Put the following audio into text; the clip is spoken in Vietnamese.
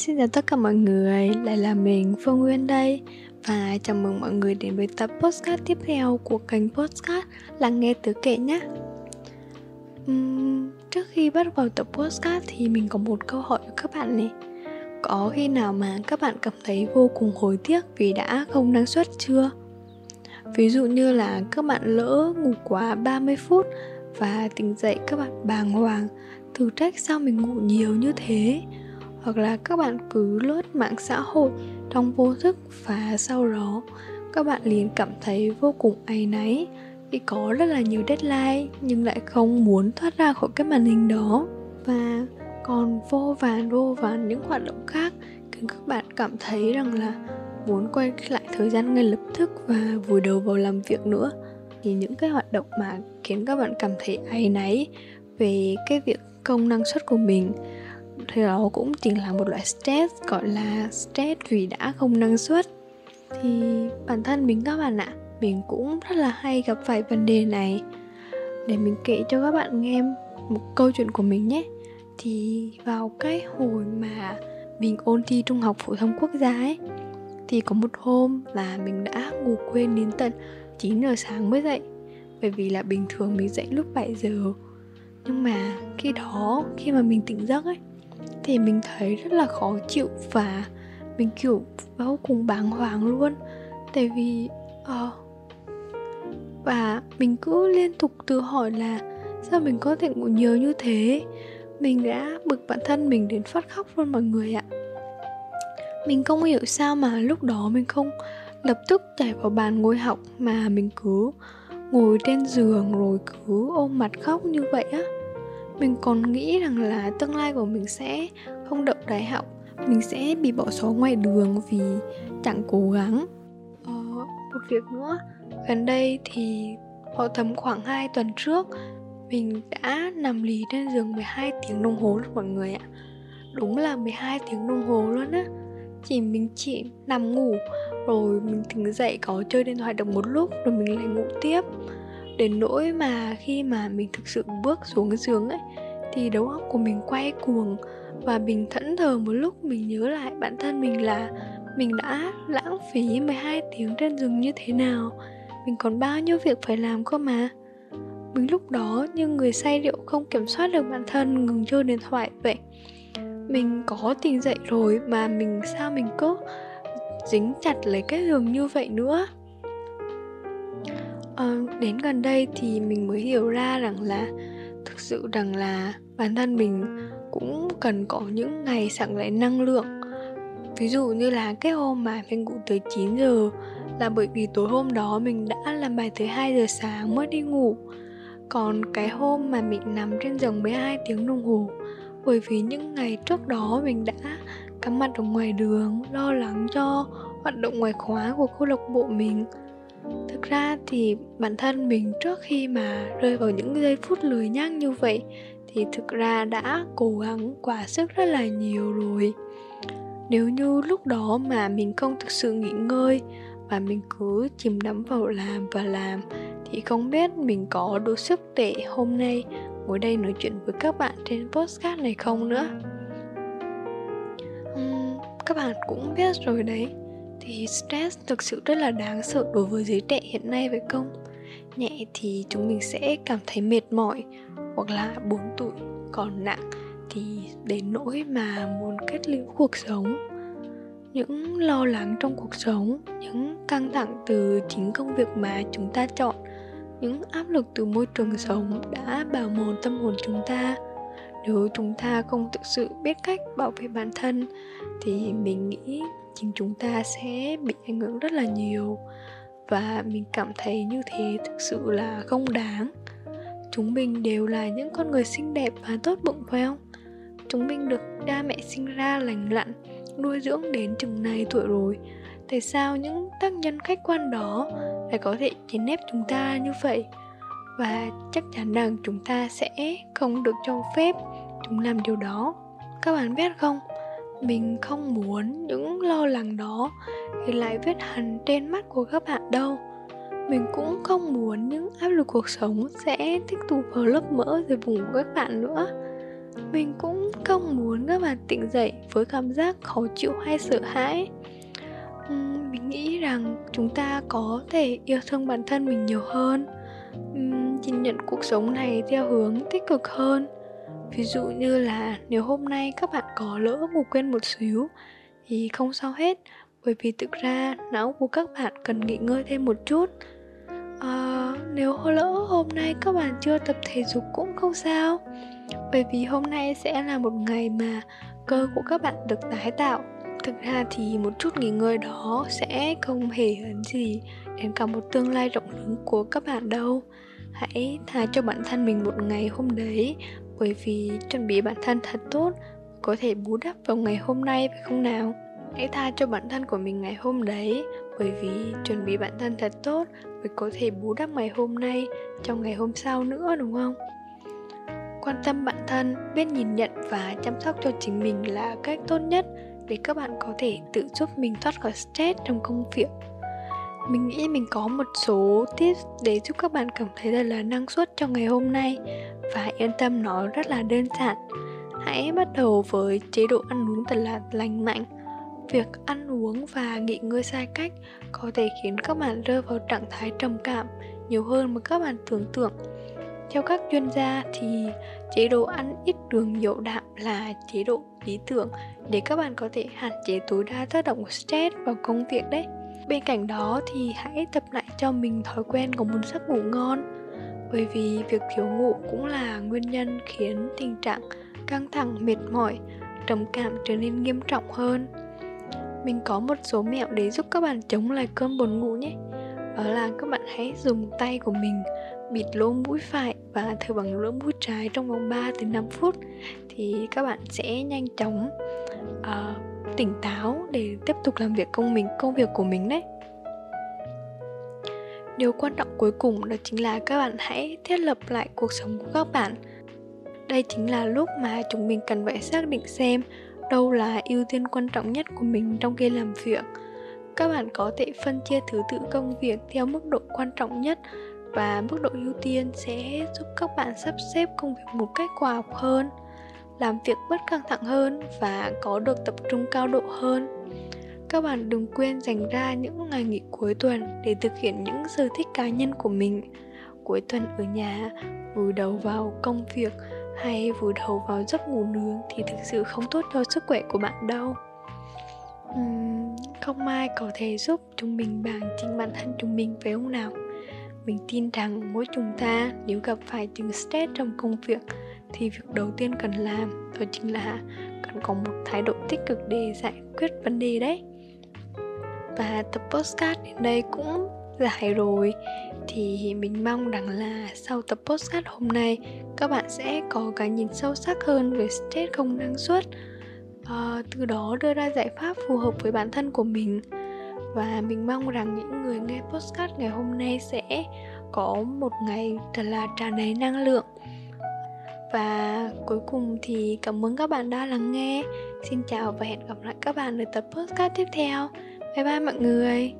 xin chào tất cả mọi người, lại là mình Phương Nguyên đây. Và chào mừng mọi người đến với tập podcast tiếp theo của kênh podcast Lắng nghe tứ kệ nhé. Uhm, Trước khi bắt vào tập podcast thì mình có một câu hỏi với các bạn này. Có khi nào mà các bạn cảm thấy vô cùng hối tiếc vì đã không năng suất chưa? Ví dụ như là các bạn lỡ ngủ quá 30 phút và tỉnh dậy các bạn bàng hoàng thử trách sao mình ngủ nhiều như thế? Hoặc là các bạn cứ lướt mạng xã hội trong vô thức và sau đó, các bạn liền cảm thấy vô cùng áy náy vì có rất là nhiều deadline nhưng lại không muốn thoát ra khỏi cái màn hình đó. Và còn vô vàn vô vàn những hoạt động khác khiến các bạn cảm thấy rằng là muốn quay lại thời gian ngay lập tức và vùi đầu vào làm việc nữa. Thì những cái hoạt động mà khiến các bạn cảm thấy áy náy về cái việc công năng suất của mình thì đó cũng chỉ là một loại stress, gọi là stress vì đã không năng suất. Thì bản thân mình các bạn ạ, mình cũng rất là hay gặp phải vấn đề này. Để mình kể cho các bạn nghe một câu chuyện của mình nhé. Thì vào cái hồi mà mình ôn thi trung học phổ thông quốc gia ấy, thì có một hôm là mình đã ngủ quên đến tận 9 giờ sáng mới dậy. Bởi vì là bình thường mình dậy lúc 7 giờ. Nhưng mà khi đó, khi mà mình tỉnh giấc ấy thì mình thấy rất là khó chịu và mình kiểu vô cùng bàng hoàng luôn. Tại vì uh, và mình cứ liên tục tự hỏi là sao mình có thể ngủ nhiều như thế? Mình đã bực bản thân mình đến phát khóc luôn mọi người ạ. Mình không hiểu sao mà lúc đó mình không lập tức chạy vào bàn ngồi học mà mình cứ ngồi trên giường rồi cứ ôm mặt khóc như vậy á mình còn nghĩ rằng là tương lai của mình sẽ không đậu đại học mình sẽ bị bỏ số ngoài đường vì chẳng cố gắng. Ờ, một việc nữa gần đây thì họ tầm khoảng 2 tuần trước mình đã nằm lì trên giường 12 tiếng đồng hồ luôn mọi người ạ. Đúng là 12 tiếng đồng hồ luôn á. Chỉ mình chỉ nằm ngủ rồi mình tỉnh dậy có chơi điện thoại được một lúc rồi mình lại ngủ tiếp đến nỗi mà khi mà mình thực sự bước xuống cái giường ấy, thì đầu óc của mình quay cuồng và mình thẫn thờ một lúc mình nhớ lại bản thân mình là mình đã lãng phí 12 tiếng trên giường như thế nào, mình còn bao nhiêu việc phải làm cơ mà. Mình lúc đó như người say rượu không kiểm soát được bản thân, ngừng chơi điện thoại vậy. Mình có tỉnh dậy rồi mà mình sao mình cứ dính chặt lấy cái giường như vậy nữa? À, đến gần đây thì mình mới hiểu ra rằng là thực sự rằng là bản thân mình cũng cần có những ngày sẵn lại năng lượng. Ví dụ như là cái hôm mà mình ngủ tới 9 giờ là bởi vì tối hôm đó mình đã làm bài tới 2 giờ sáng mới đi ngủ. Còn cái hôm mà mình nằm trên giường 12 tiếng đồng hồ bởi vì những ngày trước đó mình đã cắm mặt ở ngoài đường lo lắng cho hoạt động ngoài khóa của câu lạc bộ mình thực ra thì bản thân mình trước khi mà rơi vào những giây phút lười nhác như vậy thì thực ra đã cố gắng quả sức rất là nhiều rồi. Nếu như lúc đó mà mình không thực sự nghỉ ngơi và mình cứ chìm đắm vào làm và làm thì không biết mình có đủ sức để hôm nay ngồi đây nói chuyện với các bạn trên postcard này không nữa? Uhm, các bạn cũng biết rồi đấy thì stress thực sự rất là đáng sợ đối với giới trẻ hiện nay, phải không? Nhẹ thì chúng mình sẽ cảm thấy mệt mỏi hoặc là buồn tủi, còn nặng thì đến nỗi mà muốn kết liễu cuộc sống. Những lo lắng trong cuộc sống, những căng thẳng từ chính công việc mà chúng ta chọn, những áp lực từ môi trường sống đã bào mòn tâm hồn chúng ta. Nếu chúng ta không thực sự biết cách bảo vệ bản thân thì mình nghĩ chính chúng ta sẽ bị ảnh hưởng rất là nhiều. Và mình cảm thấy như thế thực sự là không đáng. Chúng mình đều là những con người xinh đẹp và tốt bụng phải không? Chúng mình được cha mẹ sinh ra lành lặn, nuôi dưỡng đến chừng này tuổi rồi. Tại sao những tác nhân khách quan đó lại có thể chèn ép chúng ta như vậy? Và chắc chắn rằng chúng ta sẽ không được cho phép chúng làm điều đó. Các bạn biết không? Mình không muốn những lo lắng đó thì lại vết hằn trên mắt của các bạn đâu. Mình cũng không muốn những áp lực cuộc sống sẽ tích tụ vào lớp mỡ dưới vùng của các bạn nữa. Mình cũng không muốn các bạn tỉnh dậy với cảm giác khó chịu hay sợ hãi. Uhm, mình nghĩ rằng chúng ta có thể yêu thương bản thân mình nhiều hơn. Uhm, nhìn nhận cuộc sống này theo hướng tích cực hơn ví dụ như là nếu hôm nay các bạn có lỡ ngủ quên một xíu thì không sao hết bởi vì thực ra não của các bạn cần nghỉ ngơi thêm một chút. À, nếu lỡ hôm nay các bạn chưa tập thể dục cũng không sao bởi vì hôm nay sẽ là một ngày mà cơ của các bạn được tái tạo. Thực ra thì một chút nghỉ ngơi đó sẽ không hề hấn gì đến cả một tương lai rộng lớn của các bạn đâu. Hãy tha cho bản thân mình một ngày hôm đấy bởi vì chuẩn bị bản thân thật tốt, có thể bù đắp vào ngày hôm nay, phải không nào? Hãy tha cho bản thân của mình ngày hôm đấy, bởi vì chuẩn bị bản thân thật tốt mới có thể bù đắp ngày hôm nay trong ngày hôm sau nữa, đúng không? Quan tâm bản thân, biết nhìn nhận và chăm sóc cho chính mình là cách tốt nhất để các bạn có thể tự giúp mình thoát khỏi stress trong công việc mình nghĩ mình có một số tips để giúp các bạn cảm thấy thật là năng suất trong ngày hôm nay và yên tâm nó rất là đơn giản. Hãy bắt đầu với chế độ ăn uống thật là lành mạnh. Việc ăn uống và nghỉ ngơi sai cách có thể khiến các bạn rơi vào trạng thái trầm cảm nhiều hơn mà các bạn tưởng tượng. Theo các chuyên gia thì chế độ ăn ít đường nhiều đạm là chế độ lý tưởng để các bạn có thể hạn chế tối đa tác động của stress vào công việc đấy bên cạnh đó thì hãy tập lại cho mình thói quen của một giấc ngủ ngon. Bởi vì việc thiếu ngủ cũng là nguyên nhân khiến tình trạng căng thẳng mệt mỏi trầm cảm trở nên nghiêm trọng hơn. Mình có một số mẹo để giúp các bạn chống lại cơn buồn ngủ nhé. Đó là các bạn hãy dùng tay của mình bịt lỗ mũi phải và thở bằng lỗ mũi trái trong vòng 3 đến 5 phút. Thì các bạn sẽ nhanh chóng uh, tỉnh táo để tiếp tục làm việc công mình, công việc của mình đấy. Điều quan trọng cuối cùng đó chính là các bạn hãy thiết lập lại cuộc sống của các bạn. Đây chính là lúc mà chúng mình cần phải xác định xem đâu là ưu tiên quan trọng nhất của mình trong khi làm việc. Các bạn có thể phân chia thứ tự công việc theo mức độ quan trọng nhất và mức độ ưu tiên sẽ giúp các bạn sắp xếp công việc một cách khoa học hơn làm việc bớt căng thẳng hơn và có được tập trung cao độ hơn. Các bạn đừng quên dành ra những ngày nghỉ cuối tuần để thực hiện những sở thích cá nhân của mình. Cuối tuần ở nhà vùi đầu vào công việc hay vùi đầu vào giấc ngủ nướng thì thực sự không tốt cho sức khỏe của bạn đâu. Uhm, không ai có thể giúp chúng mình bằng chính bản thân chúng mình phải không nào? Mình tin rằng mỗi chúng ta nếu gặp phải chứng stress trong công việc thì việc đầu tiên cần làm đó chính là cần có một thái độ tích cực để giải quyết vấn đề đấy. Và tập postcard đến đây cũng dài rồi thì mình mong rằng là sau tập postcard hôm nay các bạn sẽ có cái nhìn sâu sắc hơn về stress không năng suất. À, từ đó đưa ra giải pháp phù hợp với bản thân của mình. Và mình mong rằng những người nghe postcard ngày hôm nay sẽ có một ngày thật là tràn đầy năng lượng và cuối cùng thì cảm ơn các bạn đã lắng nghe. Xin chào và hẹn gặp lại các bạn ở tập podcast tiếp theo. Bye bye mọi người.